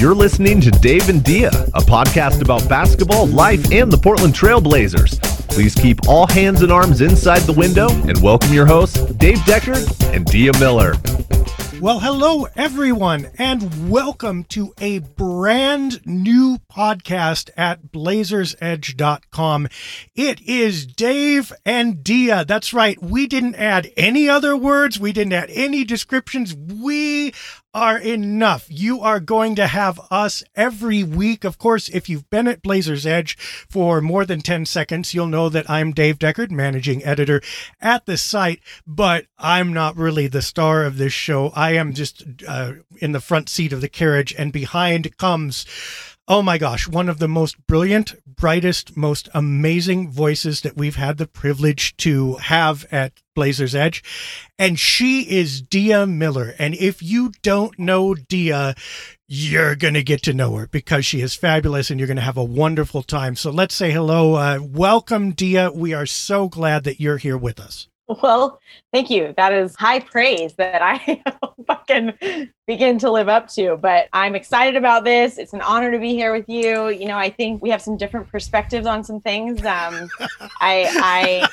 You're listening to Dave and Dia, a podcast about basketball, life, and the Portland Trailblazers. Please keep all hands and arms inside the window and welcome your hosts, Dave Deckard and Dia Miller. Well, hello, everyone, and welcome to a brand new podcast at blazersedge.com. It is Dave and Dia. That's right. We didn't add any other words, we didn't add any descriptions. We are enough. You are going to have us every week. Of course, if you've been at Blazers Edge for more than 10 seconds, you'll know that I'm Dave Deckard, managing editor at the site, but I'm not really the star of this show. I am just uh, in the front seat of the carriage, and behind comes Oh my gosh, one of the most brilliant, brightest, most amazing voices that we've had the privilege to have at Blazers Edge. And she is Dia Miller. And if you don't know Dia, you're going to get to know her because she is fabulous and you're going to have a wonderful time. So let's say hello. Uh, welcome, Dia. We are so glad that you're here with us. Well, thank you. That is high praise that I fucking begin to live up to. But I'm excited about this. It's an honor to be here with you. You know, I think we have some different perspectives on some things. Um, I, I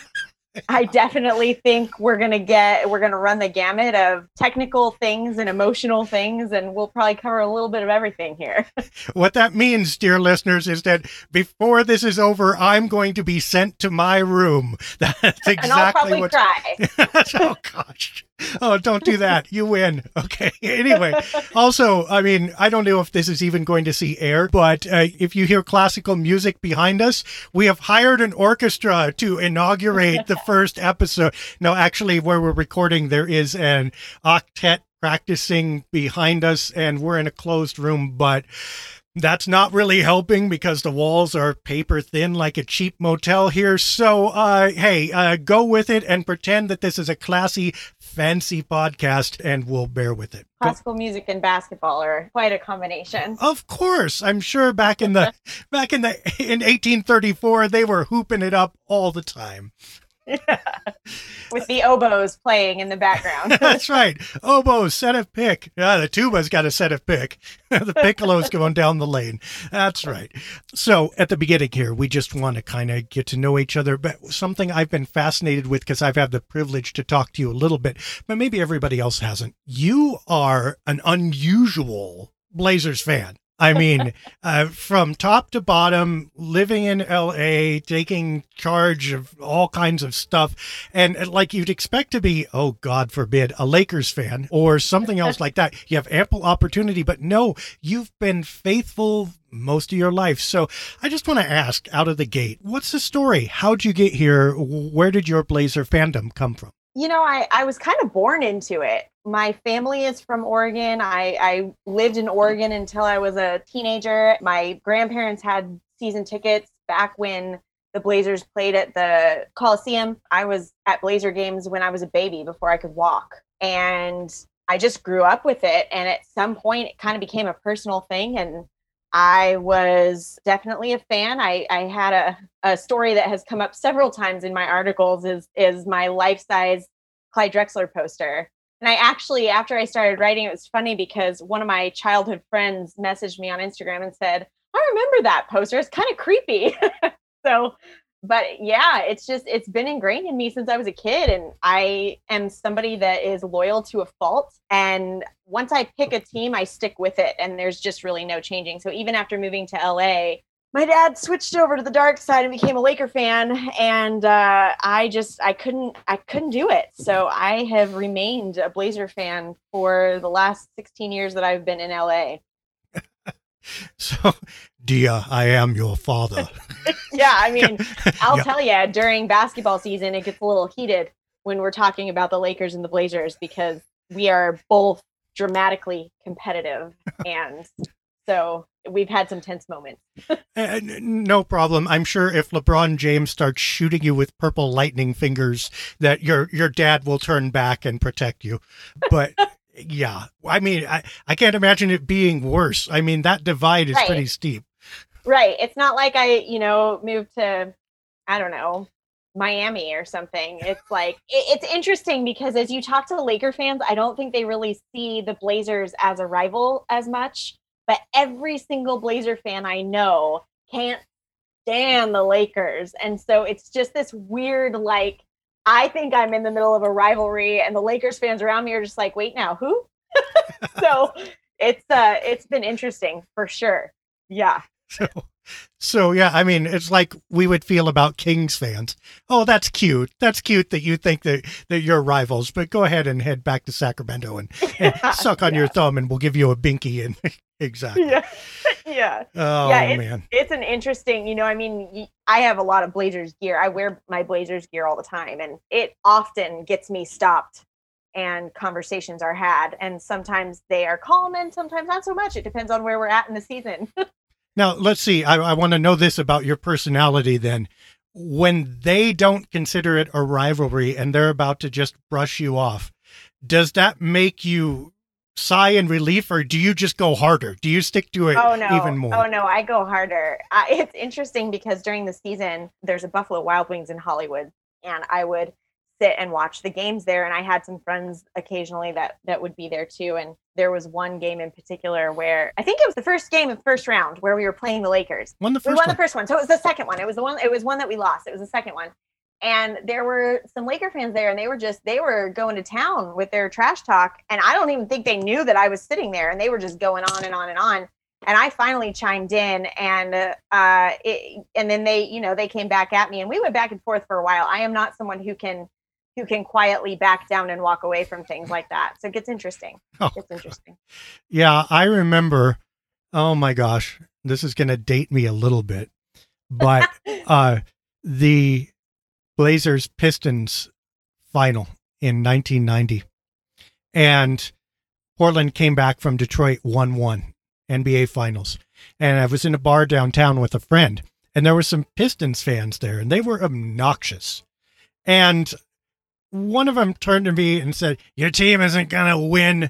I definitely think we're gonna get we're gonna run the gamut of technical things and emotional things, and we'll probably cover a little bit of everything here. what that means, dear listeners, is that before this is over, I'm going to be sent to my room. That's exactly what. and I'll probably cry. oh gosh. Oh, don't do that. You win. Okay. Anyway, also, I mean, I don't know if this is even going to see air, but uh, if you hear classical music behind us, we have hired an orchestra to inaugurate the first episode. No, actually, where we're recording, there is an octet practicing behind us, and we're in a closed room, but that's not really helping because the walls are paper thin like a cheap motel here. So, uh, hey, uh, go with it and pretend that this is a classy, fancy podcast, and we'll bear with it. Classical music and basketball are quite a combination. Of course, I'm sure back in the back in the in 1834 they were hooping it up all the time. With the oboes playing in the background. That's right. Oboes, set of pick. Yeah, the tuba's got a set of pick. the piccolo's going down the lane. That's right. So at the beginning here, we just want to kind of get to know each other. But something I've been fascinated with because I've had the privilege to talk to you a little bit, but maybe everybody else hasn't. You are an unusual Blazers fan. I mean, uh, from top to bottom, living in LA, taking charge of all kinds of stuff. And uh, like you'd expect to be, oh, God forbid, a Lakers fan or something else like that. You have ample opportunity, but no, you've been faithful most of your life. So I just want to ask out of the gate, what's the story? How'd you get here? Where did your Blazer fandom come from? You know, I, I was kind of born into it my family is from Oregon. I, I lived in Oregon until I was a teenager. My grandparents had season tickets back when the Blazers played at the Coliseum. I was at Blazer games when I was a baby before I could walk. And I just grew up with it. And at some point, it kind of became a personal thing. And I was definitely a fan. I, I had a, a story that has come up several times in my articles is is my life size Clyde Drexler poster. And I actually, after I started writing, it was funny because one of my childhood friends messaged me on Instagram and said, I remember that poster. It's kind of creepy. so but yeah, it's just it's been ingrained in me since I was a kid and I am somebody that is loyal to a fault and once I pick a team I stick with it and there's just really no changing. So even after moving to LA, my dad switched over to the dark side and became a Laker fan and uh, I just I couldn't I couldn't do it. So I have remained a Blazer fan for the last 16 years that I've been in LA. so Dia, I am your father. yeah, I mean, I'll yeah. tell you, during basketball season, it gets a little heated when we're talking about the Lakers and the Blazers because we are both dramatically competitive. and so we've had some tense moments. uh, no problem. I'm sure if LeBron James starts shooting you with purple lightning fingers, that your your dad will turn back and protect you. But yeah, I mean, I, I can't imagine it being worse. I mean, that divide is right. pretty steep. Right. It's not like I, you know, moved to, I don't know, Miami or something. It's like, it, it's interesting because as you talk to the Laker fans, I don't think they really see the Blazers as a rival as much. But every single Blazer fan I know can't stand the Lakers. And so it's just this weird, like, I think I'm in the middle of a rivalry, and the Lakers fans around me are just like, wait now, who? so it's uh it's been interesting for sure. Yeah. So, so yeah, I mean, it's like we would feel about Kings fans. Oh, that's cute. That's cute that you think that that you're rivals, but go ahead and head back to Sacramento and, and suck on yeah. your thumb, and we'll give you a binky. And exactly. Yeah. yeah. Oh yeah, it's, man, it's an interesting. You know, I mean, I have a lot of Blazers gear. I wear my Blazers gear all the time, and it often gets me stopped and conversations are had and sometimes they are calm and sometimes not so much it depends on where we're at in the season Now, let's see. I, I want to know this about your personality then. When they don't consider it a rivalry and they're about to just brush you off, does that make you sigh in relief or do you just go harder? Do you stick to it oh, no. even more? Oh, no, I go harder. Uh, it's interesting because during the season, there's a Buffalo Wild Wings in Hollywood, and I would sit and watch the games there and i had some friends occasionally that that would be there too and there was one game in particular where i think it was the first game of first round where we were playing the lakers. Won the first we won one. the first one so it was the second one. It was the one it was one that we lost. It was the second one. And there were some laker fans there and they were just they were going to town with their trash talk and i don't even think they knew that i was sitting there and they were just going on and on and on. And I finally chimed in, and uh, it, and then they, you know, they came back at me, and we went back and forth for a while. I am not someone who can who can quietly back down and walk away from things like that. So it gets interesting. Oh, it's interesting. Yeah, I remember. Oh my gosh, this is going to date me a little bit, but uh, the Blazers Pistons final in 1990, and Portland came back from Detroit 1 1 NBA Finals. And I was in a bar downtown with a friend, and there were some Pistons fans there, and they were obnoxious. And one of them turned to me and said, Your team isn't going to win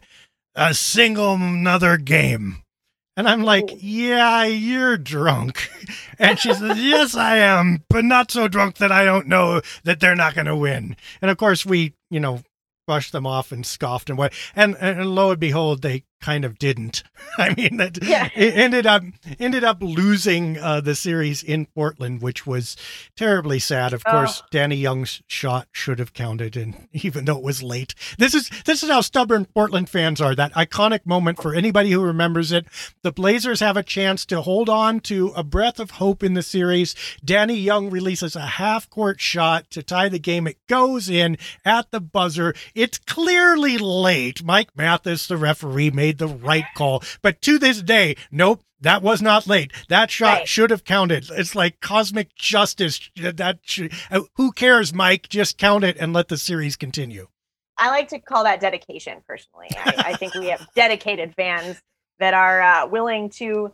a single another game. And I'm like, oh. Yeah, you're drunk. And she says, Yes, I am, but not so drunk that I don't know that they're not going to win. And of course, we, you know, brushed them off and scoffed and what and, and lo and behold they kind of didn't. I mean that yeah. it ended up ended up losing uh, the series in portland which was terribly sad. Of oh. course danny young's shot should have counted and even though it was late. This is this is how stubborn portland fans are. That iconic moment for anybody who remembers it. The blazers have a chance to hold on to a breath of hope in the series. Danny young releases a half court shot to tie the game. It goes in at the buzzer. It's clearly late. Mike Mathis, the referee, made the right call. But to this day, nope, that was not late. That shot right. should have counted. It's like cosmic justice. That should, uh, who cares, Mike? Just count it and let the series continue. I like to call that dedication. Personally, I, I think we have dedicated fans that are uh, willing to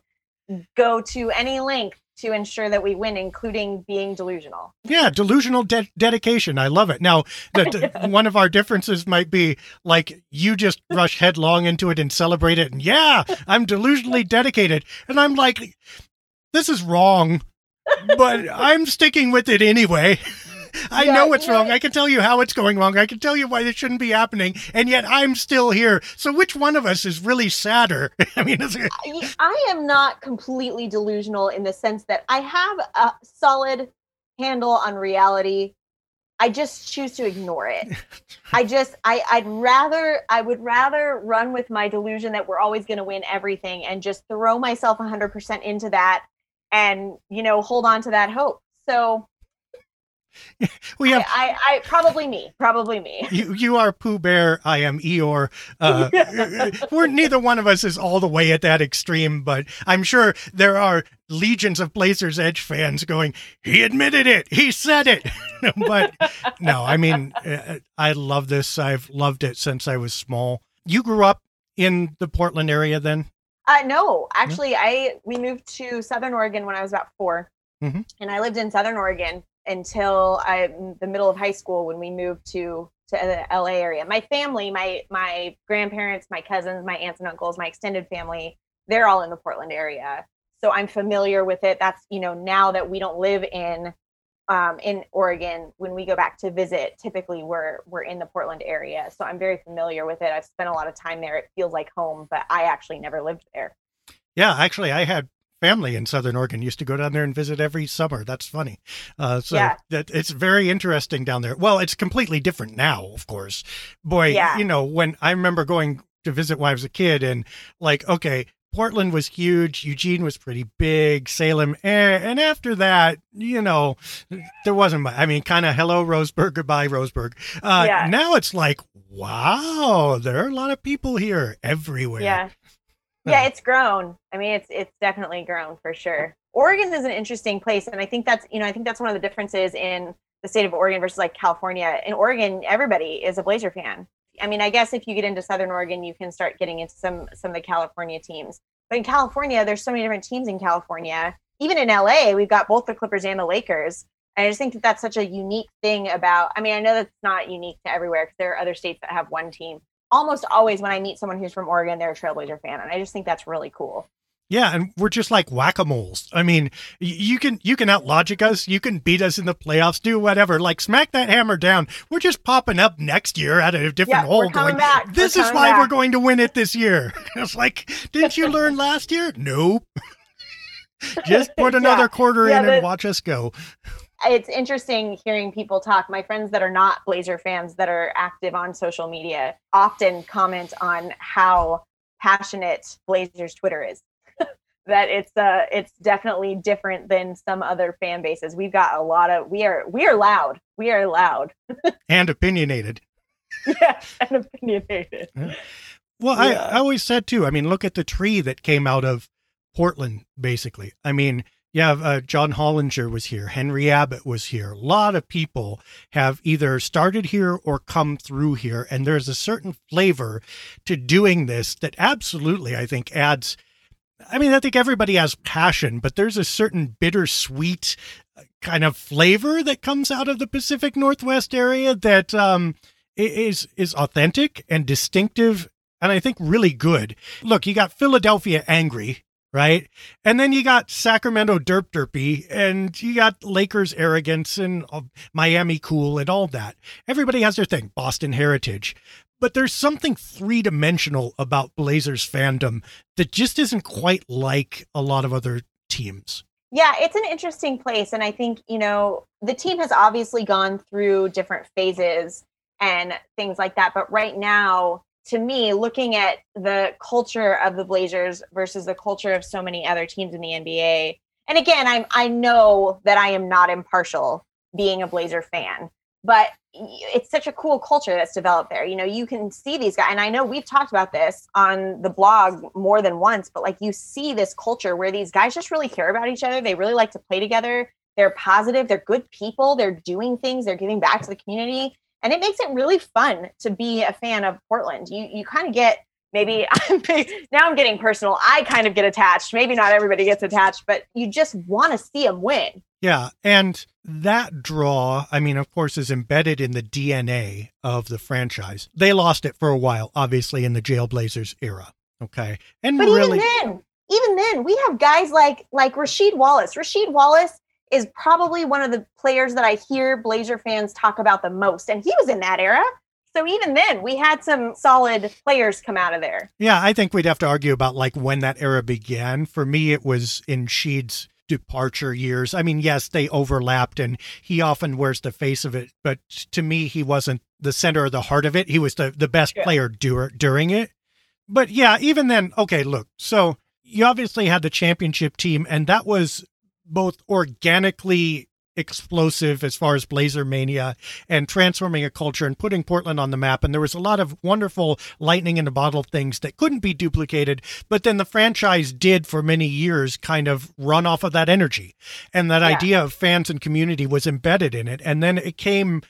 go to any length to ensure that we win, including being delusional. Yeah, delusional de- dedication. I love it. Now, the, the, one of our differences might be like you just rush headlong into it and celebrate it. And yeah, I'm delusionally dedicated. And I'm like, this is wrong, but I'm sticking with it anyway. I Yeah, know know- wrong. I can tell you how it's going wrong. I can tell you why this shouldn't be happening. And yet I'm still here. So which one of us is really sadder? I mean, is it, I- I am not completely delusional in the sense that I have a solid handle on reality. I just choose to ignore it. I just I I'd rather I would rather run with my delusion that we're always going to win everything and just throw myself 100% into that and you know hold on to that hope. So we have I, I, I probably me, probably me. You you are Pooh Bear. I am Eeyore. Uh, we're neither one of us is all the way at that extreme, but I'm sure there are legions of Blazers Edge fans going. He admitted it. He said it. but no, I mean, uh, I love this. I've loved it since I was small. You grew up in the Portland area, then? Uh, no, actually, I we moved to Southern Oregon when I was about 4 Mhm. and I lived in Southern Oregon until I the middle of high school when we moved to to the LA area. My family, my my grandparents, my cousins, my aunts and uncles, my extended family, they're all in the Portland area, so I'm familiar with it. That's you know now that we don't live in um, in Oregon, when we go back to visit, typically we're we're in the Portland area, so I'm very familiar with it. I've spent a lot of time there. It feels like home, but I actually never lived there. Yeah, actually, I had family in Southern Oregon. Used to go down there and visit every summer. That's funny. Uh, so Yeah. that it's very interesting down there. Well, it's completely different now, of course. Boy, Yeah. you know, when I remember going to visit when I was a kid, and like, okay. Portland was huge. Eugene was pretty big. Salem, eh, and after that, you know, there wasn't much. I mean, kind of hello Roseburg, goodbye Roseburg. Uh, Yeah. Now it's like, wow, there are a lot of people here everywhere. Yeah. Yeah, it's grown. I mean, it's it's definitely grown for sure. Oregon is an interesting place, and I think that's you know I think that's one of the differences in the state of Oregon versus like California. In Oregon, everybody is a Blazer fan. I mean, I guess if you get into Southern Oregon, you can start getting into some some of the California teams. But in California, there's so many different teams in California. Even in LA, we've got both the Clippers and the Lakers. And I just think that that's such a unique thing about. I mean, I know that's not unique to everywhere because there are other states that have one team. Almost always, when I meet someone who's from Oregon, they're a Trailblazer fan, and I just think that's really cool. Yeah, and we're just like whack a moles. I mean, you can you can outlogic us, you can beat us in the playoffs, do whatever. Like smack that hammer down. We're just popping up next year at a different Yeah, hole. we're going, back. We're This is why back." we're going to win it this year. it's like, didn't you learn last year? Nope. just put Yeah. another quarter Yeah, in and watch us go. It's interesting hearing people talk. My friends that are not Blazer fans that are active on social media often comment on how passionate Blazers Twitter is. that it's uh it's definitely different than some other fan bases. We've got a lot of we are we are loud. We are loud. And opinionated. yeah, and opinionated. Well, I, I always said too. I mean, look at the tree that came out of Portland, basically. I mean, have uh, John Hollinger was here, Henry Abbott was here. A lot of people have either started here or come through here, and there's a certain flavor to doing this that absolutely, I think, adds. I mean, I think everybody has passion, but there's a certain bittersweet uh, kind of flavor that comes out of the Pacific Northwest area that um, is is authentic and distinctive and I think really good. Look, you got Philadelphia angry, right? And then you got Sacramento derp derpy, and you got Lakers arrogance and uh, Miami cool and all that. Everybody has their thing, Boston heritage. But there's something three dimensional about Blazers fandom that just isn't quite like a lot of other teams. Yeah, it's an interesting place. And I think, you know, the team has obviously gone through different phases and things like that. But right now, to me, looking at the culture of the Blazers versus the culture of so many other teams in the NBA, and again, I'm I know that I am not impartial being a Blazer fan, but it's such a cool culture that's developed there. You know, you can see these guys, and I know we've talked about this on the blog more than once, but like you see this culture where these guys just really care about each other. They really like to play together. They're positive. They're good people. They're doing things. They're giving back to the community, and it makes it really fun to be a fan of Portland. You you kind of get maybe I'm now I'm getting personal. I kind of get attached. Maybe not everybody gets attached, but you just want to see them win. Yeah, and that draw, I mean, of course, is embedded in the DNA of the franchise. They lost it for a while, obviously, in the Jailblazers era. Okay, and but really, even then, even then, we have guys like like Rasheed Wallace. Rasheed Wallace is probably one of the players that I hear Blazer fans talk about the most, and he was in that era. So even then, we had some solid players come out of there. Yeah, I think we'd have to argue about like when that era began. For me, it was in Sheed's departure years. I mean, yes, they overlapped and he often wears the face of it, but to me, he wasn't the center or the heart of it. He was the, the best yeah. player dur- during it. But yeah, even then, okay, look, so you obviously had the championship team, and that was both organically explosive as far as Blazer Mania and transforming a culture and putting Portland on the map. And there was a lot of wonderful lightning in a bottle things that couldn't be duplicated. But then the franchise did for many years kind of run off of that energy. And that yeah. idea of fans and community was embedded in it. And then it came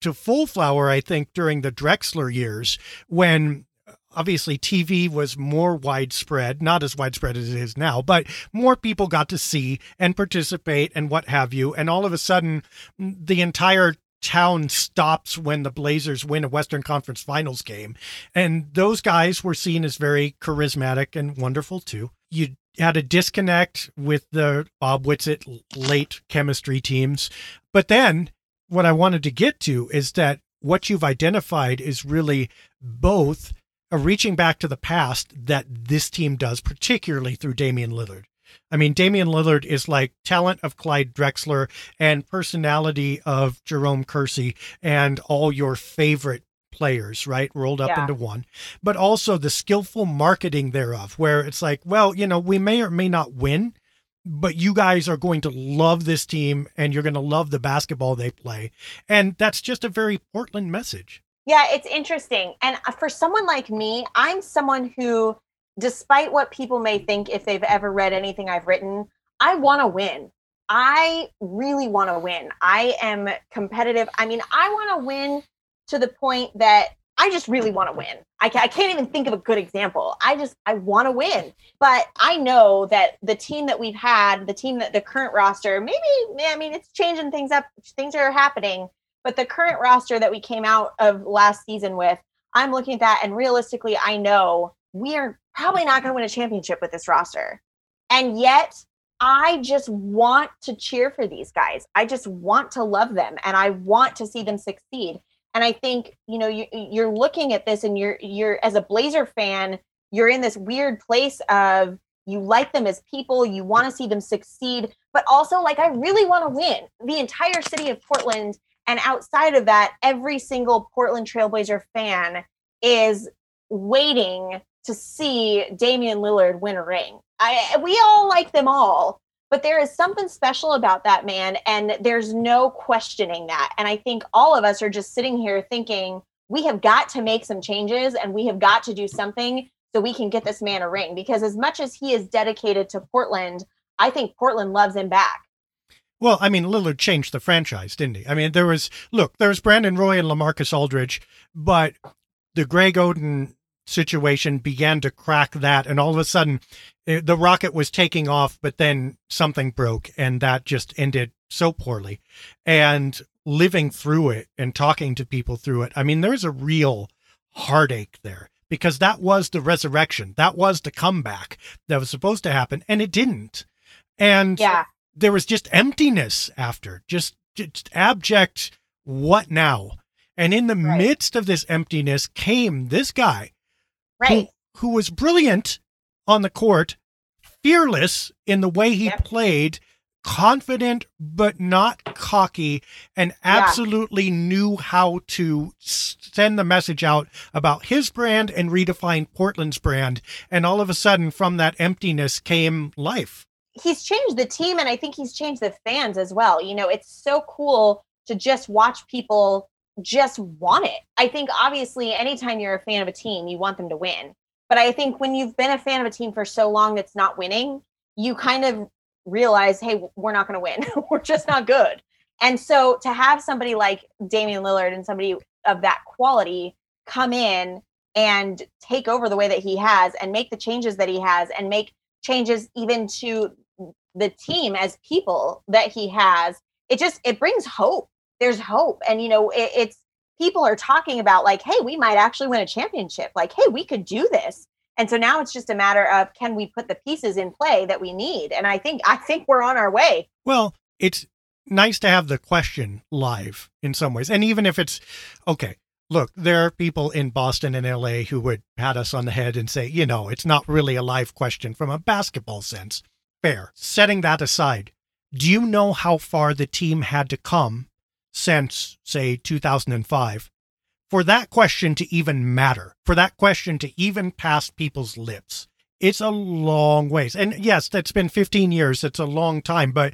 to full flower, I think, during the Drexler years when obviously TV was more widespread, not as widespread as it is now, but more people got to see and participate and what have you. And all of a sudden, the entire town stops when the Blazers win a Western Conference Finals game. And those guys were seen as very charismatic and wonderful too. You had a disconnect with the Bob Whitsitt late chemistry teams. But then what I wanted to get to is that what you've identified is really both a reaching back to the past that this team does, particularly through Damian Lillard. I mean, Damian Lillard is like talent of Clyde Drexler and personality of Jerome Kersey and all your favorite players, right? Rolled up yeah. into one, but also the skillful marketing thereof, where it's like, well, you know, we may or may not win, but you guys are going to love this team and you're going to love the basketball they play. And that's just a very Portland message. Yeah, it's interesting. And uh, for someone like me, I'm someone who, despite what people may think if they've ever read anything I've written, I want to win. I really want to win. I am competitive. I mean, I want to win to the point that I just really want to win. I, I can't even think of a good example. I just, I want to win. But I know that the team that we've had, the team that the current roster, maybe, I mean, it's changing things up. Things are happening but the current roster that we came out of last season with, I'm looking at that and realistically, I know we are probably not going to win a championship with this roster. And yet, I just want to cheer for these guys. I just want to love them and I want to see them succeed. And I think, you know, you, you're looking at this and you're, you're, as a Blazer fan, you're in this weird place of you like them as people, you want to see them succeed, but also like, I really want to win. The entire city of Portland and outside of that, every single Portland Trailblazer fan is waiting to see Damian Lillard win a ring. I we all like them all, but there is something special about that man and there's no questioning that. And I think all of us are just sitting here thinking we have got to make some changes and we have got to do something so we can get this man a ring because as much as he is dedicated to Portland, I think Portland loves him back. Well, I mean, Lillard changed the franchise, didn't he? I mean, there was look, there was Brandon Roy and Lamarcus Aldridge, but the Greg Oden situation began to crack that, and all of a sudden, it, eh, the rocket was taking off, but then something broke, and that just ended so poorly. And living through it and talking to people through it, I mean, there's a real heartache there because that was the resurrection, that was the comeback that was supposed to happen, and it didn't. And yeah there was just emptiness after, just, just abject what now? And in the right. midst of this emptiness came this guy right. who, who was brilliant on the court, fearless in the way he yep. played, confident but not cocky, and absolutely yeah. knew how to send the message out about his brand and redefine Portland's brand. And all of a sudden, from that emptiness came life he's changed the team and I think he's changed the fans as well. You know, it's so cool to just watch people just want it. I think obviously anytime you're a fan of a team, you want them to win. But I think when you've been a fan of a team for so long that's not winning, you kind of realize, hey, we're not going to win. we're just not good. And so to have somebody like Damian Lillard and somebody of that quality come in and take over the way that he has and make the changes that he has and make changes even to the team as people that he has. It just it brings hope. There's hope. And you know it, it's people are talking about like hey we might actually win a championship. Like hey we could do this. And so now it's just a matter of can we put the pieces in play that we need? And i think i think we're on our way. Well it's nice to have the question live in some ways. And even if it's okay look, there are people in Boston and LA who would pat us on the head and say, you know, it's not really a live question from a basketball sense. Fair. Setting that aside, do you know how far the team had to come since, say, 2005 for that question to even matter, for that question to even pass people's lips? It's a long ways. And yes, that's been 15 years. It's a long time, but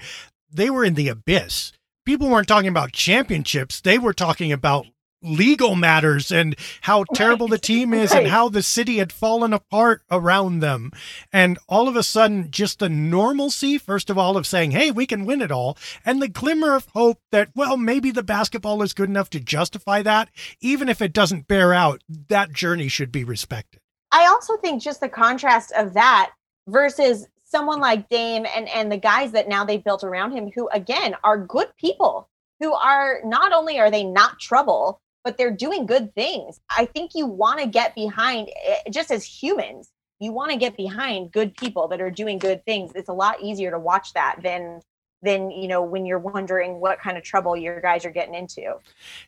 they were in the abyss. People weren't talking about championships. They were talking about legal matters and how terrible the team is right. and how the city had fallen apart around them. And all of a sudden, just the normalcy, first of all, of saying, hey, we can win it all, and the glimmer of hope that, well, maybe the basketball is good enough to justify that. Even if it doesn't bear out, that journey should be respected. I also think just the contrast of that versus someone like Dame and, and the guys that now they've built around him who, again, are good people who are not only are they not trouble, but they're doing good things. I think you want to get behind, eh, just as humans, you want to get behind good people that are doing good things. It's a lot easier to watch that than than you know when you're wondering what kind of trouble your guys are getting into.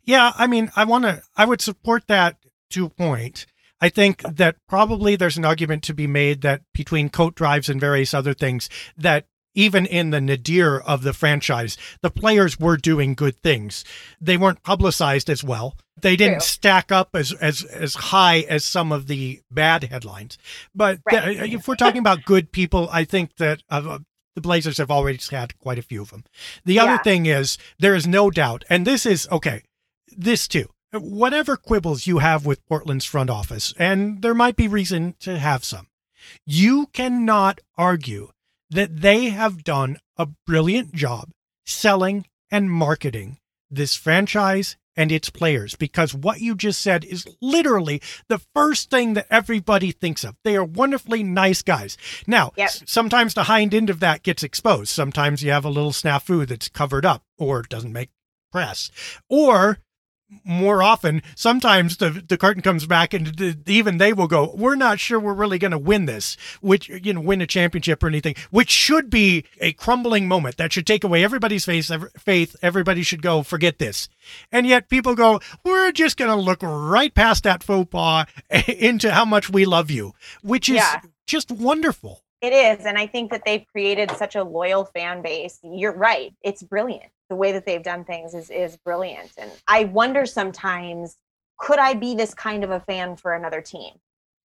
Yeah, I mean, I want to I would support that to point. I think that probably there's an argument to be made that between coat drives and various other things that even in the nadir of the franchise, the players were doing good things. They weren't publicized as well. They didn't True. stack up as, as as high as some of the bad headlines. But right. th- if we're talking about good people, I think that uh, the Blazers have already had quite a few of them. The yeah. other thing is there is no doubt, and this is okay. This too. Whatever quibbles you have with Portland's front office, and there might be reason to have some, you cannot argue that they have done a brilliant job selling and marketing this franchise and its players because what you just said is literally the first thing that everybody thinks of. They are wonderfully nice guys. Now, yep. sometimes the hind end of that gets exposed. Sometimes you have a little snafu that's covered up or doesn't make press. Or more often, sometimes the, the curtain comes back and the, even they will go, we're not sure we're really going to win this, which, you know, win a championship or anything, which should be a crumbling moment that should take away everybody's faith. faith. Everybody should go, forget this. And yet people go, we're just going to look right past that faux pas into how much we love you, which is yeah. just wonderful. It is. And I think that they've created such a loyal fan base. You're right. It's brilliant. The way that they've done things is, is brilliant. And I wonder sometimes could I be this kind of a fan for another team?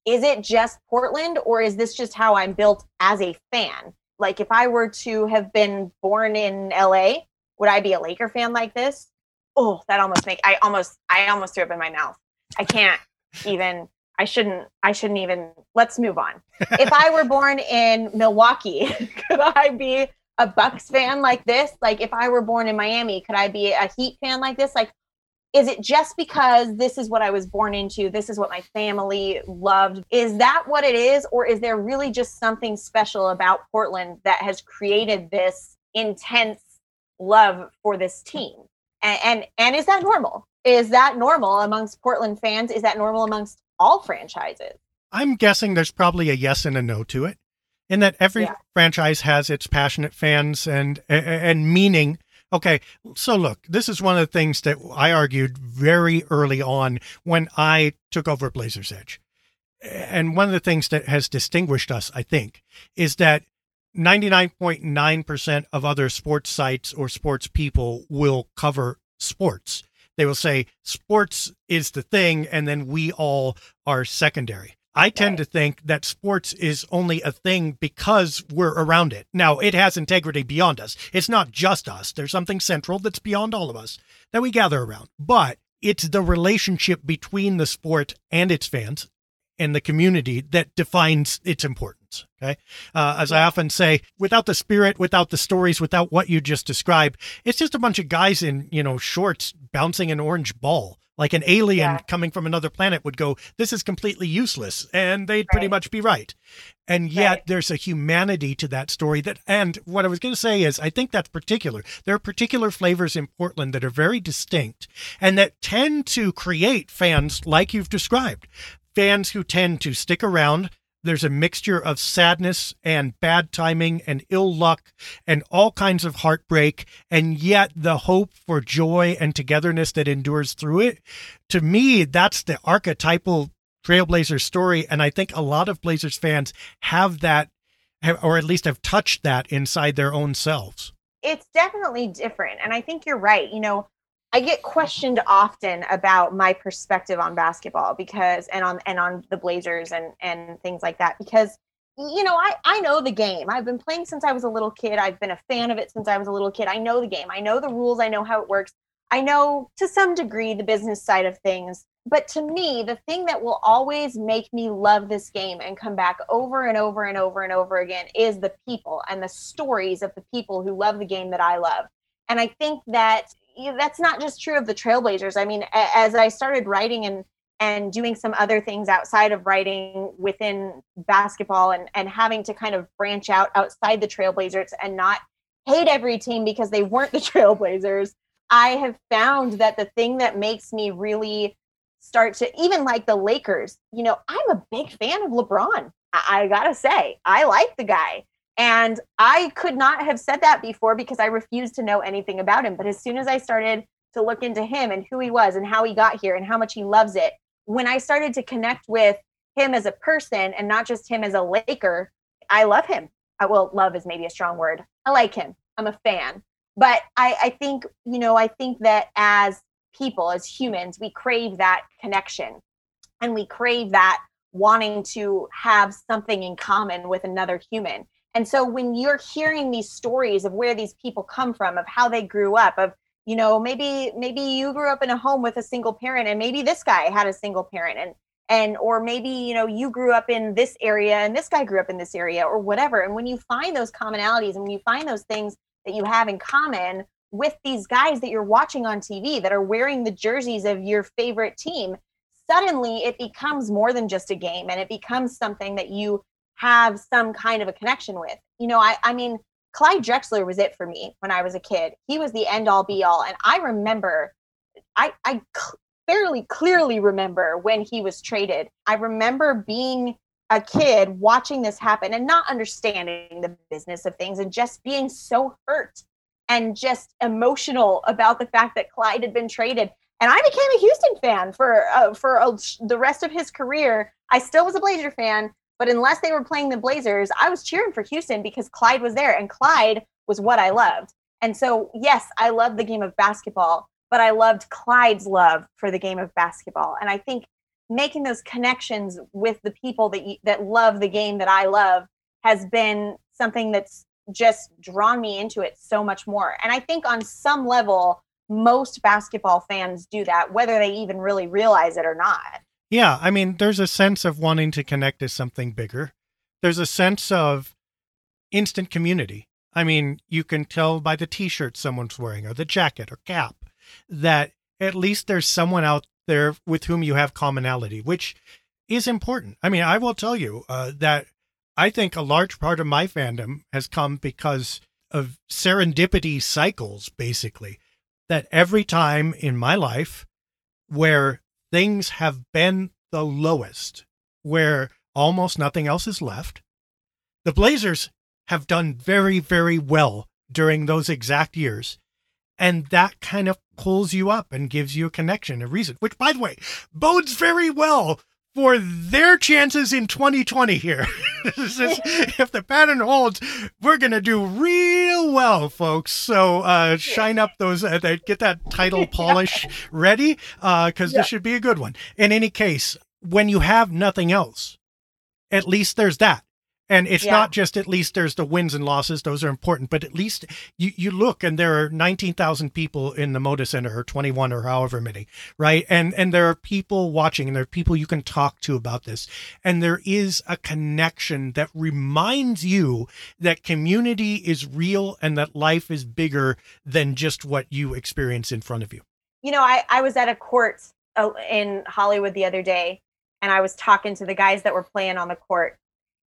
Is it just Portland or is this just how I'm built as a fan? Like if I were to have been born in LA, would I be a Laker fan like this? Oh, that almost make I almost I almost threw up in my mouth. I can't even I shouldn't I shouldn't even let's move on. if I were born in Milwaukee, could I be a Bucks fan like this? Like if I were born in Miami, could I be a Heat fan like this? Like is it just because this is what I was born into? This is what my family loved? Is that what it is or is there really just something special about Portland that has created this intense love for this team? And and, and is that normal? Is that normal amongst Portland fans? Is that normal amongst all franchises. I'm guessing there's probably a yes and a no to it, in that every yeah. franchise has its passionate fans and and meaning. Okay, so look, this is one of the things that I argued very early on when I took over Blazers Edge. And one of the things that has distinguished us, I think, is that 99.9% of other sports sites or sports people will cover sports they will say sports is the thing and then we all are secondary. I tend to think that sports is only a thing because we're around it. Now, it has integrity beyond us. It's not just us. There's something central that's beyond all of us that we gather around. But it's the relationship between the sport and its fans and the community that defines its importance. Sports. Okay. Uh, as I often say, without the spirit, without the stories, without what you just described, it's just a bunch of guys in, you know, shorts bouncing an orange ball. Like an alien Yeah. coming from another planet would go, this is completely useless. And they'd pretty much be right. And yet Right. there's a humanity to that story that, and what I was going to say is, I think that's particular. There are particular flavors in Portland that are very distinct and that tend to create fans like you've described fans who tend to stick around. There's a mixture of sadness and bad timing and ill luck and all kinds of heartbreak, and yet the hope for joy and togetherness that endures through it. To me, that's the archetypal Trailblazer story. And I think a lot of Blazers fans have that, or at least have touched that inside their own selves. it's definitely different and i think you're right you know i get questioned often about my perspective on basketball because and on and on the blazers and and things like that because you know i i know the game. I've been playing since i was a little kid. I've been a fan of it since i was a little kid. I know the game. I know the rules. I know how it works. I know to some degree the business side of things. But to me the thing that will always make me love this game and come back over and over and over and over again is the people and the stories of the people who love the game that i love. And i think that that's not just true of the trailblazers. I mean as i started writing and and doing some other things outside of writing within basketball and and having to kind of branch out outside the trailblazers and not hate every team because they weren't the trailblazers i have found that the thing that makes me really start to even like the lakers you know i'm a big fan of lebron. I, I gotta say i like the guy and I could not have said that before because I refused to know anything about him. But as soon as I started to look into him and who he was and how he got here and how much he loves it, when I started to connect with him as a person and not just him as a Laker, I love him. I well, love is maybe a strong word. I like him. I'm a fan. But I, I think, you know, I think that as people, as humans, we crave that connection and we crave that wanting to have something in common with another human. And so when you're hearing these stories of where these people come from, of how they grew up, of you know maybe maybe you grew up in a home with a single parent and maybe this guy had a single parent and and or maybe you know you grew up in this area and this guy grew up in this area or whatever. And when you find those commonalities and when you find those things that you have in common with these guys that you're watching on TV that are wearing the jerseys of your favorite team suddenly it becomes more than just a game and it becomes something that you have some kind of a connection with. You know, I, I mean, Clyde Drexler was it for me when I was a kid. He was the end all be all. And I remember, I, I cl- fairly clearly remember when he was traded. I remember being a kid watching this happen and not understanding the business of things and just being so hurt and just emotional about the fact that Clyde had been traded. And I became a Houston fan for uh, for the rest of his career. I still was a Blazer fan, but unless they were playing the Blazers, I was cheering for Houston because Clyde was there and Clyde was what I loved. And so, yes, I love the game of basketball, but I loved Clyde's love for the game of basketball. And I think making those connections with the people that you, that love the game that I love has been something that's just drawn me into it so much more. And I think on some level most basketball fans do that whether they even really realize it or not. Yeah, I mean, there's a sense of wanting to connect to something bigger. There's a sense of instant community. I mean, you can tell by the t shirt someone's wearing or the jacket or cap that at least there's someone out there with whom you have commonality, which is important. I mean, I will tell you uh, that I think a large part of my fandom has come because of serendipity cycles, basically. That every time in my life where things have been the lowest, where almost nothing else is left, the Blazers have done very, very well during those exact years. And that kind of pulls you up and gives you a connection, a reason, which, by the way, bodes very well for their chances in 2020 here. If the pattern holds, we're going to do real well, folks. So uh, shine up those, uh, that- get that title polish ready because this should be a good one. In any case, when you have nothing else, at least there's that. And it's Yeah. not just at least there's the wins and losses; those are important. But at least you you look and there are nineteen thousand people in the Moda Center, or twenty one, or however many, right? And and there are people watching, and there are people you can talk to about this, and there is a connection that reminds you that community is real and that life is bigger than just what you experience in front of you. you know, I, I was at a court uh, in Hollywood the other day and I was talking to the guys that were playing on the court.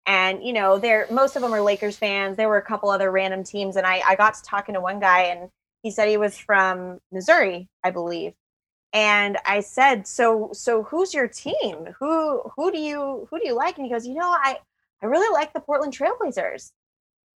And, you know, they're most of them are Lakers fans. There were a couple other random teams. And I, I got to talking to one guy and he said he was from Missouri, I believe. And I said, So so who's your team? Who who do you who do you like? And he goes, you know, I, I really like the Portland Trailblazers.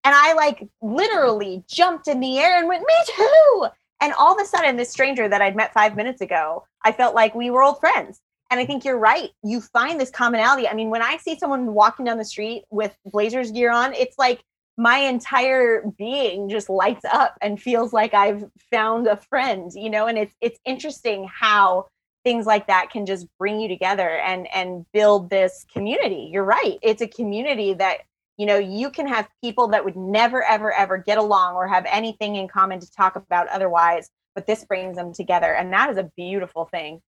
And I like literally jumped in the air and went, Me too. And all of a sudden, this stranger that I'd met five minutes ago, I felt like we were old friends. And I think you're right. You find this commonality. I mean, when I see someone walking down the street with Blazers gear on, it's like my entire being just lights up and feels like I've found a friend, you know, and it's it's interesting how things like that can just bring you together and and build this community. You're right. It's a community that you know you can have people that would never ever ever get along or have anything in common to talk about otherwise but this brings them together and that is a beautiful thing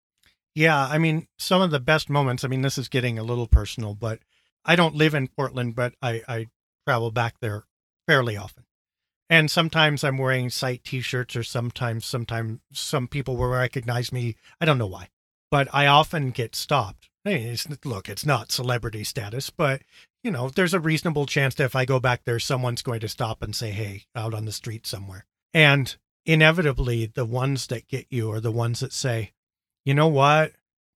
Yeah, I mean, some of the best moments. I mean, this is getting a little personal, but I don't live in Portland, but I, I travel back there fairly often. And sometimes I'm wearing site T-shirts, or sometimes, sometimes some people will recognize me. I don't know why, but I often get stopped. Hey, it's, look, it's not celebrity status, but you know, there's a reasonable chance that if I go back there, someone's going to stop and say, "Hey," out on the street somewhere. And inevitably, the ones that get you are the ones that say, "You know what?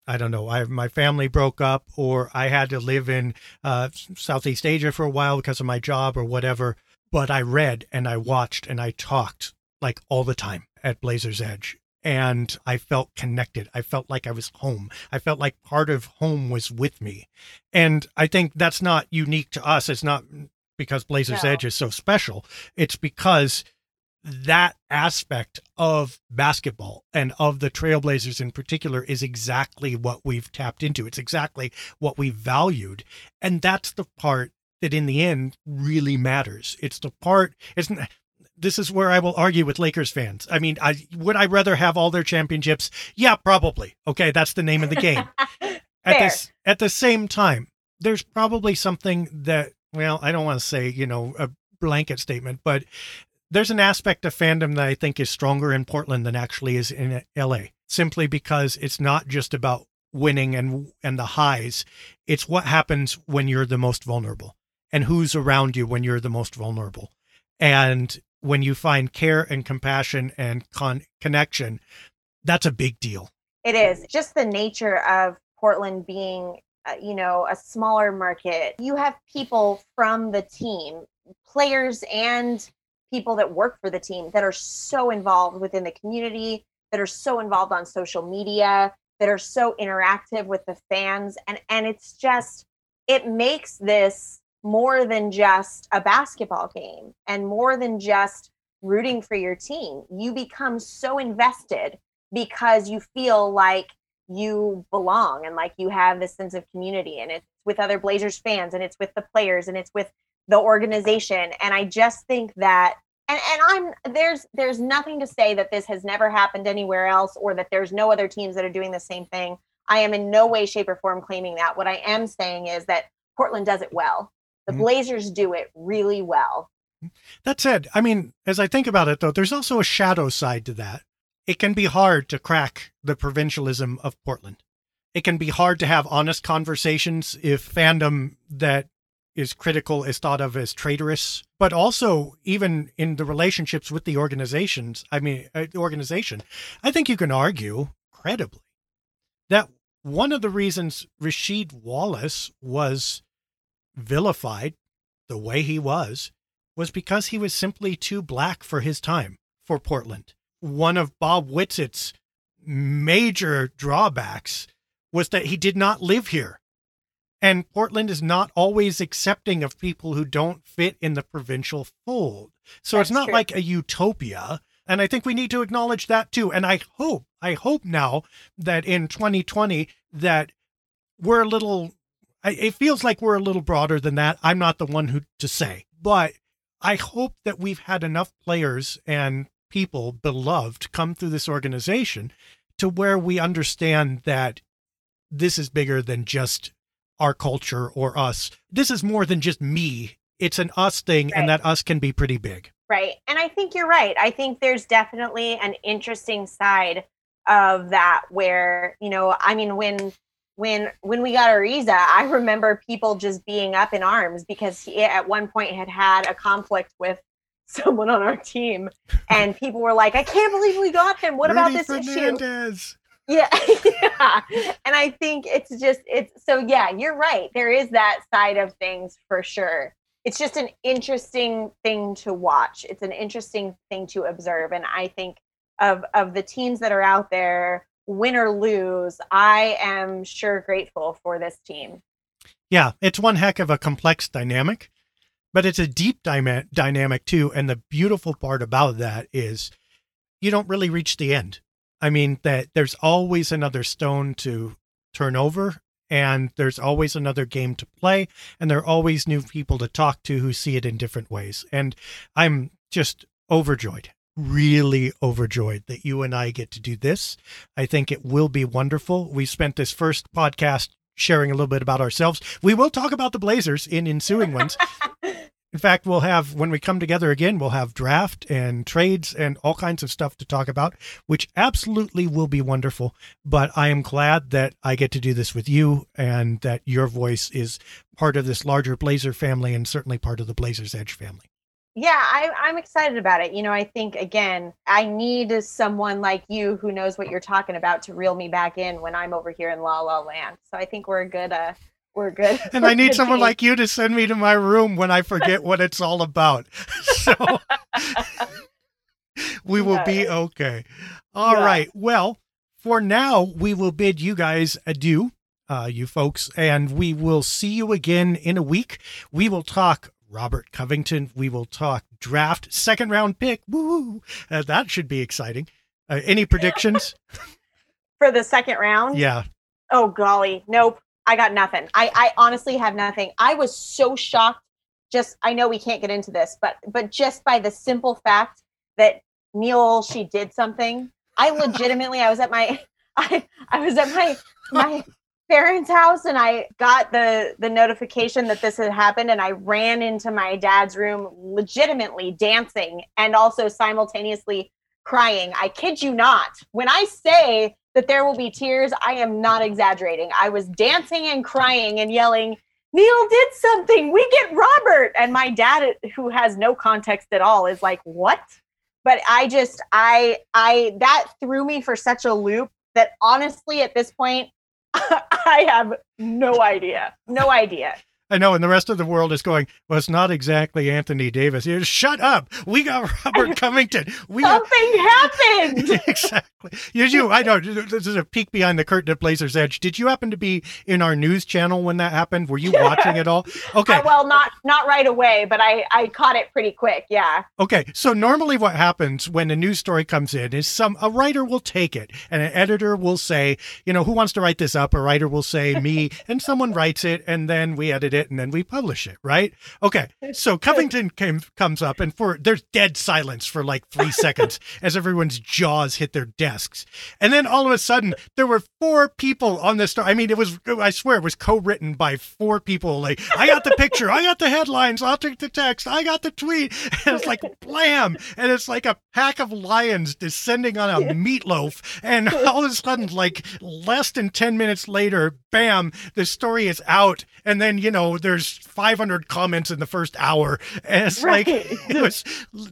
I don't know. I my family broke up, or I had to live in uh, Southeast Asia for a while because of my job or whatever. But I read and I watched and I talked like all the time at Blazer's Edge, and I felt connected. I felt like I was home. I felt like part of home was with me, and I think that's not unique to us. It's not because Blazer's No. Edge is so special. It's because that aspect of basketball and of the Trailblazers in particular is exactly what we've tapped into. It's exactly what we valued. And that's the part that in the end really matters. It's the part, isn't this is where I will argue with Lakers fans. I mean, I would I rather have all their championships? Yeah, probably. Okay, that's the name of the game. at this at the same time, there's probably something that well, I don't want to say, you know, a blanket statement, but there's an aspect of fandom that I think is stronger in Portland than actually is in LA, simply because it's not just about winning and and the highs. It's what happens when you're the most vulnerable and who's around you when you're the most vulnerable. And when you find care and compassion and con- connection, that's a big deal. It is just the nature of Portland being, uh, you know, a smaller market. You have people from the team, players and people that work for the team that are so involved within the community, that are so involved on social media, that are so interactive with the fans. And and it's just it makes this more than just a basketball game and more than just rooting for your team. You become so invested because you feel like you belong and like you have this sense of community. And it's with other Blazers fans and it's with the players and it's with the organization. And I just think that and and I'm there's there's nothing to say that this has never happened anywhere else or that there's no other teams that are doing the same thing. I am in no way shape or form claiming that. What I am saying is that Portland does it well. The Mhm. Blazers do it really well. That said, I mean, as I think about it, though, there's also a shadow side to that. It can be hard to crack the provincialism of Portland. It can be hard to have honest conversations if fandom that is critical is thought of as traitorous. But also, even in the relationships with the organizations, I mean, uh, the organization, I think you can argue credibly that one of the reasons Rasheed Wallace was vilified the way he was was because he was simply too black for his time for Portland. One of Bob Whitsitt's major drawbacks was that he did not live here. And Portland is not always accepting of people who don't fit in the provincial fold. So it's not true. like a utopia. And I think we need to acknowledge that too. And I hope, I hope now that in 2020 that we're a little I, it feels like we're a little broader than that. I'm not the one who to say, but I hope that we've had enough players and people beloved come through this organization to where we understand that this is bigger than just our culture or us. This is more than just me. It's an us thing, right. and that us can be pretty big. Right. And I think you're right. I think there's definitely an interesting side of that where, you know, I mean, when when when we got Ariza, I remember people just being up in arms because he at one point had had a conflict with someone on our team, and people were like, "I can't believe we got him. What Rudy about this Fernandez. issue?" Yeah, yeah, and I think it's just it's so yeah. You're right. There is that side of things for sure. It's just an interesting thing to watch. It's an interesting thing to observe, and I think of of the teams that are out there win or lose, I am sure grateful for this team. Yeah, it's one heck of a complex dynamic, but it's a deep dynamic too. And the beautiful part about that is you don't really reach the end. I mean, that there's always another stone to turn over, and there's always another game to play, and there are always new people to talk to who see it in different ways. And I'm just overjoyed really overjoyed that you and I get to do this. I think it will be wonderful. We spent this first podcast sharing a little bit about ourselves. We will talk about the Blazers in ensuing ones. In fact, we'll have, when we come together again, we'll have draft and trades and all kinds of stuff to talk about, which absolutely will be wonderful. But I am glad that I get to do this with you and that your voice is part of this larger Blazer family and certainly part of the Blazers Edge family. Yeah I, i'm excited about it. You know i think again i need someone like you who knows what you're talking about to reel me back in when i'm over here in la la land. So i think we're a good uh we're good and i need someone team. like you to send me to my room when i forget what it's all about so we will be okay All yeah. right. well for now we will bid you guys adieu uh, you folks, and we will see you again in a week. We will talk Robert Covington. We will talk draft second round pick. Woo! Uh, that should be exciting. Uh, any predictions for the second round? Yeah. Oh golly, nope. I got nothing. I I honestly have nothing. I was so shocked. Just I know we can't get into this, but but just by the simple fact that Neil Olshey did something. I legitimately I was at my I I was at my my parents' house and I got the the notification that this had happened and I ran into my dad's room legitimately dancing and also simultaneously crying. I kid you not. When I say that there will be tears, I am not exaggerating. I was dancing and crying and yelling, Neil did something. We get Robert. And my dad who has no context at all is like, "What?" But I just I I that threw me for such a loop that honestly at this point I have no idea. No idea. I know, and the rest of the world is going, well, it's not exactly Anthony Davis. You shut up. We got Robert Covington. We Something got... happened. exactly. Did you, I know, this is a peek behind the curtain at Blazers Edge. Did you happen to be in our news channel when that happened? Were you watching it all? Okay. Uh, well, not not right away, but I, I caught it pretty quick. Yeah. Okay. So normally what happens when a news story comes in is some a writer will take it and an editor will say, you know, who wants to write this up? A writer will say me, and someone writes it, and then we edit it it and then we publish it, right? Okay. So Covington came comes up and for there's dead silence for like three seconds as everyone's jaws hit their desks. And then all of a sudden there were four people on this story. I mean, it was I swear it was co-written by four people. Like, I got the picture, I got the headlines, I'll take the text, I got the tweet. And it's like blam. And it's like a pack of lions descending on a meatloaf. And all of a sudden, like less than 10 minutes later, bam, the story is out. And then, you know, there's 500 comments in the first hour. And it's right. like, it was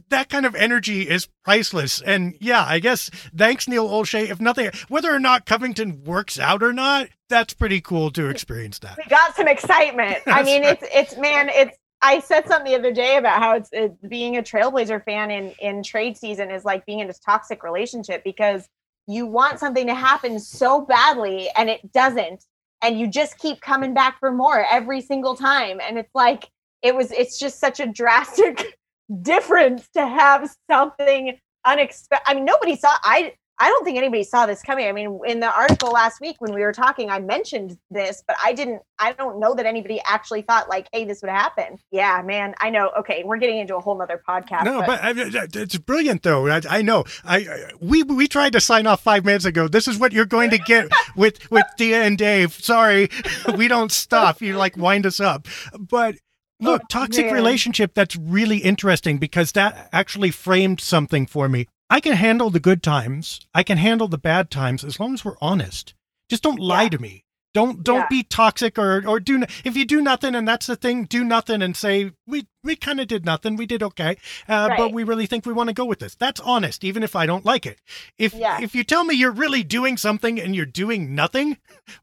that kind of energy is priceless. And yeah, I guess thanks, Neil Olshey. If nothing, whether or not Covington works out or not, that's pretty cool to experience that. We got some excitement. I mean, right. it's, it's, man, it's, I said something the other day about how it's it, being a Trailblazer fan in in trade season is like being in a toxic relationship because you want something to happen so badly and it doesn't and you just keep coming back for more every single time. And it's like it was it's just such a drastic difference to have something unexpected i mean nobody saw i I don't think anybody saw this coming. I mean, in the article last week when we were talking, I mentioned this, but I didn't, I don't know that anybody actually thought, like, hey, this would happen. Yeah, man, I know. Okay, we're getting into a whole nother podcast. No, but, but it's brilliant, though. I, I know. I we we tried to sign off five minutes ago. This is what you're going to get with with Dia and Dave. Sorry, we don't stop. You like wind us up, but Look, oh, toxic relationship, that's really interesting because that actually framed something for me. I can handle the good times. I can handle the bad times as long as we're honest. Just don't lie yeah. to me. Don't don't yeah. be toxic or or do if you do nothing and that's the thing. Do nothing and say we we kind of did nothing. We did okay, uh, right. but we really think we want to go with this. That's honest, even if I don't like it. If yeah. if you tell me you're really doing something and you're doing nothing,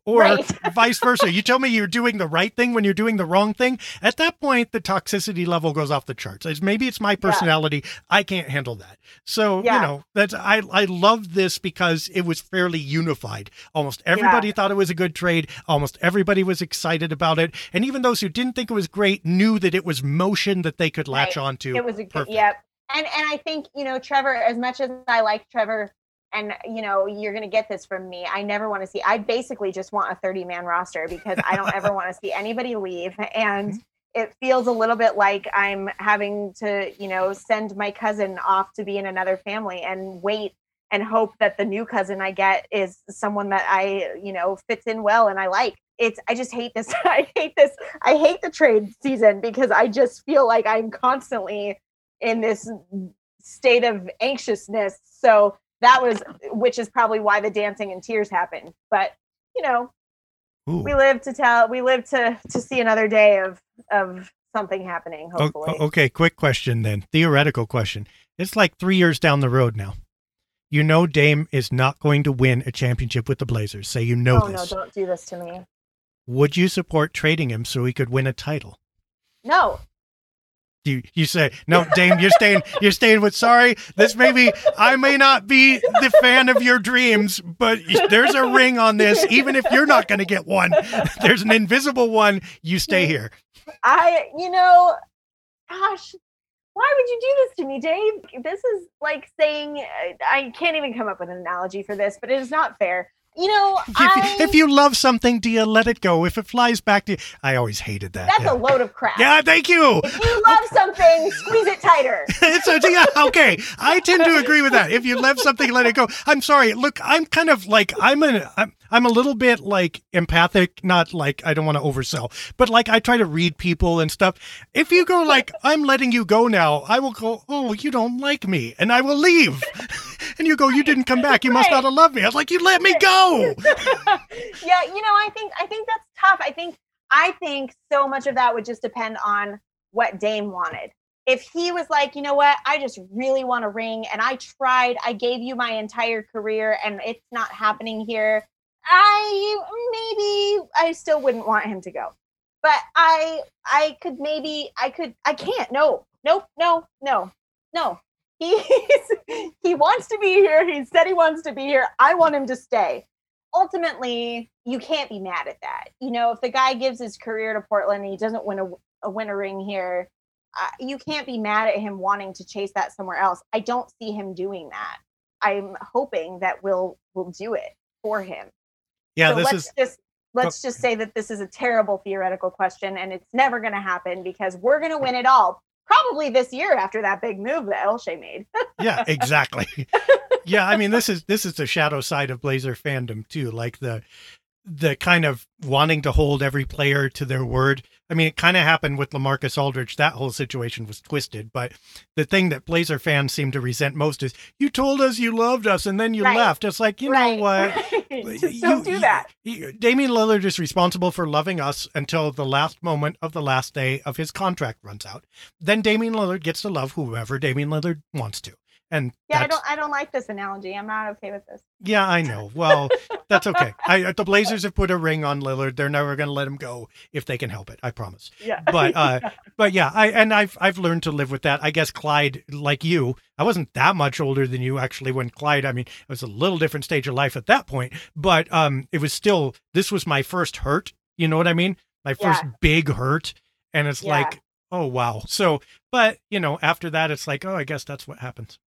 or right. vice versa, you tell me you're doing the right thing when you're doing the wrong thing. At that point, the toxicity level goes off the charts. It's, maybe it's my personality. Yeah. I can't handle that. So yeah. you know that's I I love this because it was fairly unified. Almost everybody thought it was a good trade. Almost everybody was excited about it, and even those who didn't think it was great knew that it was motion that they could latch right. onto. It was a good, yep. And and I think you know Trevor. As much as I like Trevor, and you know you're going to get this from me. I never want to see. I basically just want a 30 man roster because I don't ever want to see anybody leave. And mm-hmm. it feels a little bit like I'm having to you know send my cousin off to be in another family and wait and hope that the new cousin I get is someone that I, you know, fits in well and I like it's I just hate this. I hate this. I hate the trade season because I just feel like I'm constantly in this state of anxiousness. So that was which is probably why the dancing and tears happened. But you know, Ooh. we live to tell we live to to see another day of of something happening, hopefully. okay, quick question then. Theoretical question. It's like 3 years down the road now you know Dame is not going to win a championship with the Blazers. Say you know oh, this. no, don't do this to me. Would you support trading him so he could win a title? No. You you say no, Dame. You're staying. You're staying with. Sorry, this may be. I may not be the fan of your dreams, but there's a ring on this. Even if you're not going to get one, there's an invisible one. You stay here. I, you know, gosh, why would you do this to me, Dave? This is like saying uh, I can't even come up with an analogy for this, but it is not fair you know, if, I, if, you love something, do you let it go? If it flies back to you, I always hated that. That's yeah. a load of crap. Yeah, thank you. If you love something, squeeze it tighter. it's a, yeah, okay. I tend to agree with that. If you love something, let it go. I'm sorry. Look, I'm kind of like I'm an I'm, I'm a little bit like empathic, not like I don't want to oversell, but like I try to read people and stuff. If you go like I'm letting you go now, I will go, "Oh, you don't like me." And I will leave. and you go, "You didn't come back. You must not have loved me." I was like, "You let me go." yeah, you know, I think I think that's tough. I think I think so much of that would just depend on what Dame wanted if he was like, you know what, I just really want a ring and I tried, I gave you my entire career and it's not happening here. I maybe I still wouldn't want him to go. But I I could maybe I could I can't. No. Nope. No. No. No. He's he wants to be here. He said he wants to be here. I want him to stay. Ultimately, you can't be mad at that. You know, if the guy gives his career to Portland and he doesn't win a, a win a ring here, uh, you can't be mad at him wanting to chase that somewhere else. I don't see him doing that. I'm hoping that we'll we'll do it for him. Yeah, so this let's is just let's just say that this is a terrible theoretical question and it's never going to happen because we're going to win it all probably this year after that big move that Olshey made. yeah, exactly. yeah, I mean this is this is the shadow side of Blazer fandom too, like the the kind of wanting to hold every player to their word. I mean, it kind of happened with LaMarcus Aldridge. That whole situation was twisted. But the thing that Blazer fans seem to resent most is you told us you loved us and then you right. left. It's like, you right. know what? Just don't do that. You, Damian Lillard is responsible for loving us until the last moment of the last day of his contract runs out. Then Damian Lillard gets to love whoever Damian Lillard wants to. And yeah, I don't I don't like this analogy. I'm not okay with this. Yeah, I know. Well, that's okay. I, the Blazers have put a ring on Lillard. They're never going to let him go if they can help it. I promise. Yeah. But uh, but yeah, I and I've I've learned to live with that. I guess Clyde, like you, I wasn't that much older than you actually when Clyde. I mean, it was a little different stage of life at that point, but um, it was still this was my first hurt. You know what I mean? My first yeah. big hurt, and it's yeah. like, oh wow. So, but you know, after that, it's like, oh, I guess that's what happens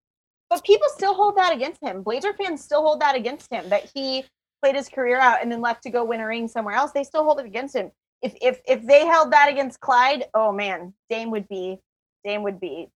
But people still hold that against him. Blazer fans still hold that against him that he played his career out and then left to go win a ring somewhere else. They still hold it against him. If if if they held that against Clyde, oh man, Dame would be Dame would be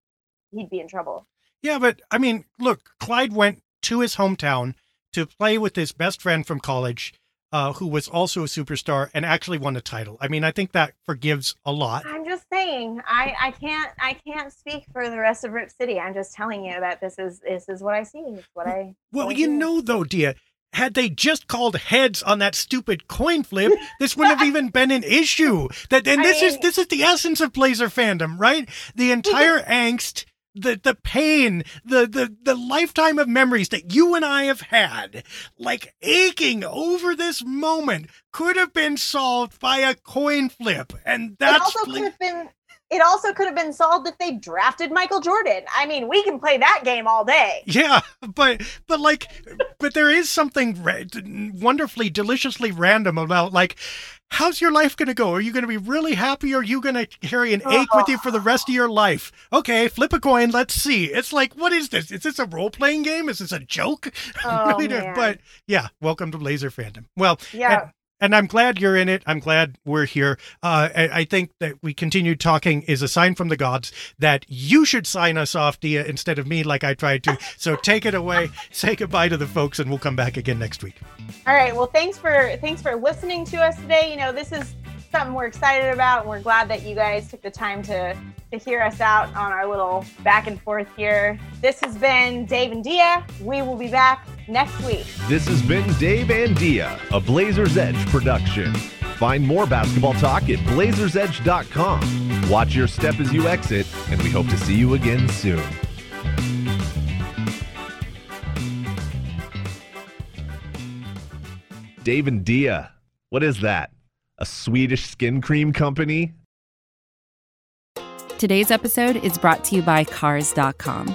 he'd be in trouble. Yeah, but I mean, look, Clyde went to his hometown to play with his best friend from college, uh, who was also a superstar and actually won a title. I mean, I think that forgives a lot. I'm just saying, I I can't I can't speak for the rest of Rip City. I'm just telling you that this is this is what I see. It's what I Well, what you know, though, dear. had they just called heads on that stupid coin flip, this wouldn't have even been an issue. That and I this is this is the essence of Blazer fandom, right? The entire angst, the the pain, the the the lifetime of memories that you and I have had, like aching over this moment, could have been solved by a coin flip, and it that's also Bla- could have been it also could have been solved if they drafted Michael Jordan. I mean, we can play that game all day. Yeah, but but like, but there is something wonderfully, deliciously random about like, how's your life going to go? Are you going to be really happy, or are you going to carry an ache with you for the rest of your life? Okay, flip a coin. Let's see. It's like, what is this? Is this a role playing game? Is this a joke? Oh, Really. But yeah, welcome to Blazer Fandom. Well, Yeah. and- and I'm glad you're in it. I'm glad we're here. Uh, I, think that we continued talking is a sign from the gods that you should sign us off, Dia, instead of me, like I tried to. So take it away, say goodbye to the folks, and we'll come back again next week. All right. Well, thanks for thanks for listening to us today. You know, this is something we're excited about, and we're glad that you guys took the time to to hear us out on our little back and forth here. This has been Dave and Dia. We will be back next week. This has been Dave and Dia, a Blazers Edge production. Find more basketball talk at blazersedge.com. Watch your step as you exit, and we hope to see you again soon. Dave and Dia, what is that? A Swedish skin cream company? Today's episode is brought to you by Cars.com.